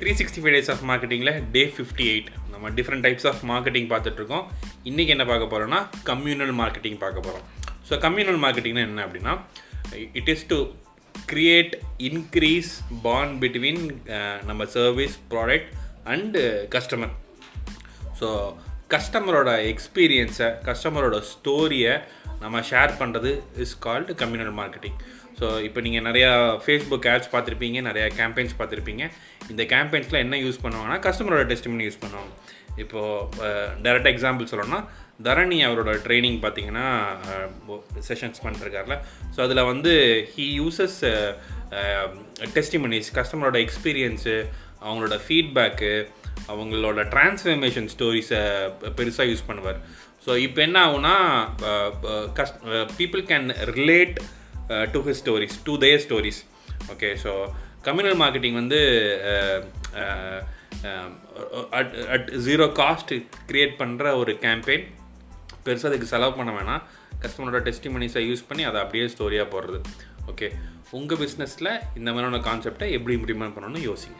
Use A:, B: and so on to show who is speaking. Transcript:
A: Three sixty five days of மார்க்கெட்டிங்கில் day fifty eight நம்ம different types of marketing பார்த்துட்ருக்கோம். இன்றைக்கி என்ன பார்க்க போகிறோம்னா கம்யூனல் மார்க்கெட்டிங் பார்க்க போகிறோம் ஸோ கம்யூனல் மார்க்கெட்டிங்னா என்ன அப்படின்னா it is to create increase bond between நம்ம service product and customer so கஸ்டமரோட எக்ஸ்பீரியன்ஸை கஸ்டமரோட ஸ்டோரியை நம்ம ஷேர் பண்ணுறது is called communal marketing so இப்போ நீங்கள் நிறையா ஃபேஸ்புக் ஆட்ஸ் பார்த்துருப்பீங்க நிறையா கேம்பெயின்ஸ் பார்த்துருப்பீங்க. இந்த கேம்பெயின்ஸில் என்ன யூஸ் பண்ணுவாங்கன்னா கஸ்டமரோட டெஸ்டிமனி யூஸ் பண்ணுவாங்க. இப்போது டேரெக்டாக எக்ஸாம்பிள் சொல்லணும்னா தரணி அவரோட ட்ரைனிங் பார்த்தீங்கன்னா செஷன்ஸ் பண்ணிருக்காருல. ஸோ அதில் வந்து ஹீ யூசஸ் டெஸ்டிமனிஸ் கஸ்டமரோட எக்ஸ்பீரியன்ஸு அவங்களோட ஃபீட்பேக்கு அவங்களோட டிரான்ஸ்ஃபர்மேஷன் ஸ்டோரிஸை பெருசாக யூஸ் பண்ணுவார். ஸோ இப்போ என்ன ஆகுனா cause people can relate to his stories to their stories okay so communal marketing வந்து at at zero cost create பண்ணுற ஒரு கேம்பெயின் பெருசாக அதுக்கு செலவு பண்ண வேணாம். கஸ்டமரோட டெஸ்டிமனிஸை யூஸ் பண்ணி அதை அப்படியே ஸ்டோரியாக போடுறது. ஓகே உங்கள் பிஸ்னஸில் இந்த மாதிரியான கான்செப்டை எப்படி இம்ப்ளிமெண்ட் பண்ணணும்னு யோசிங்க.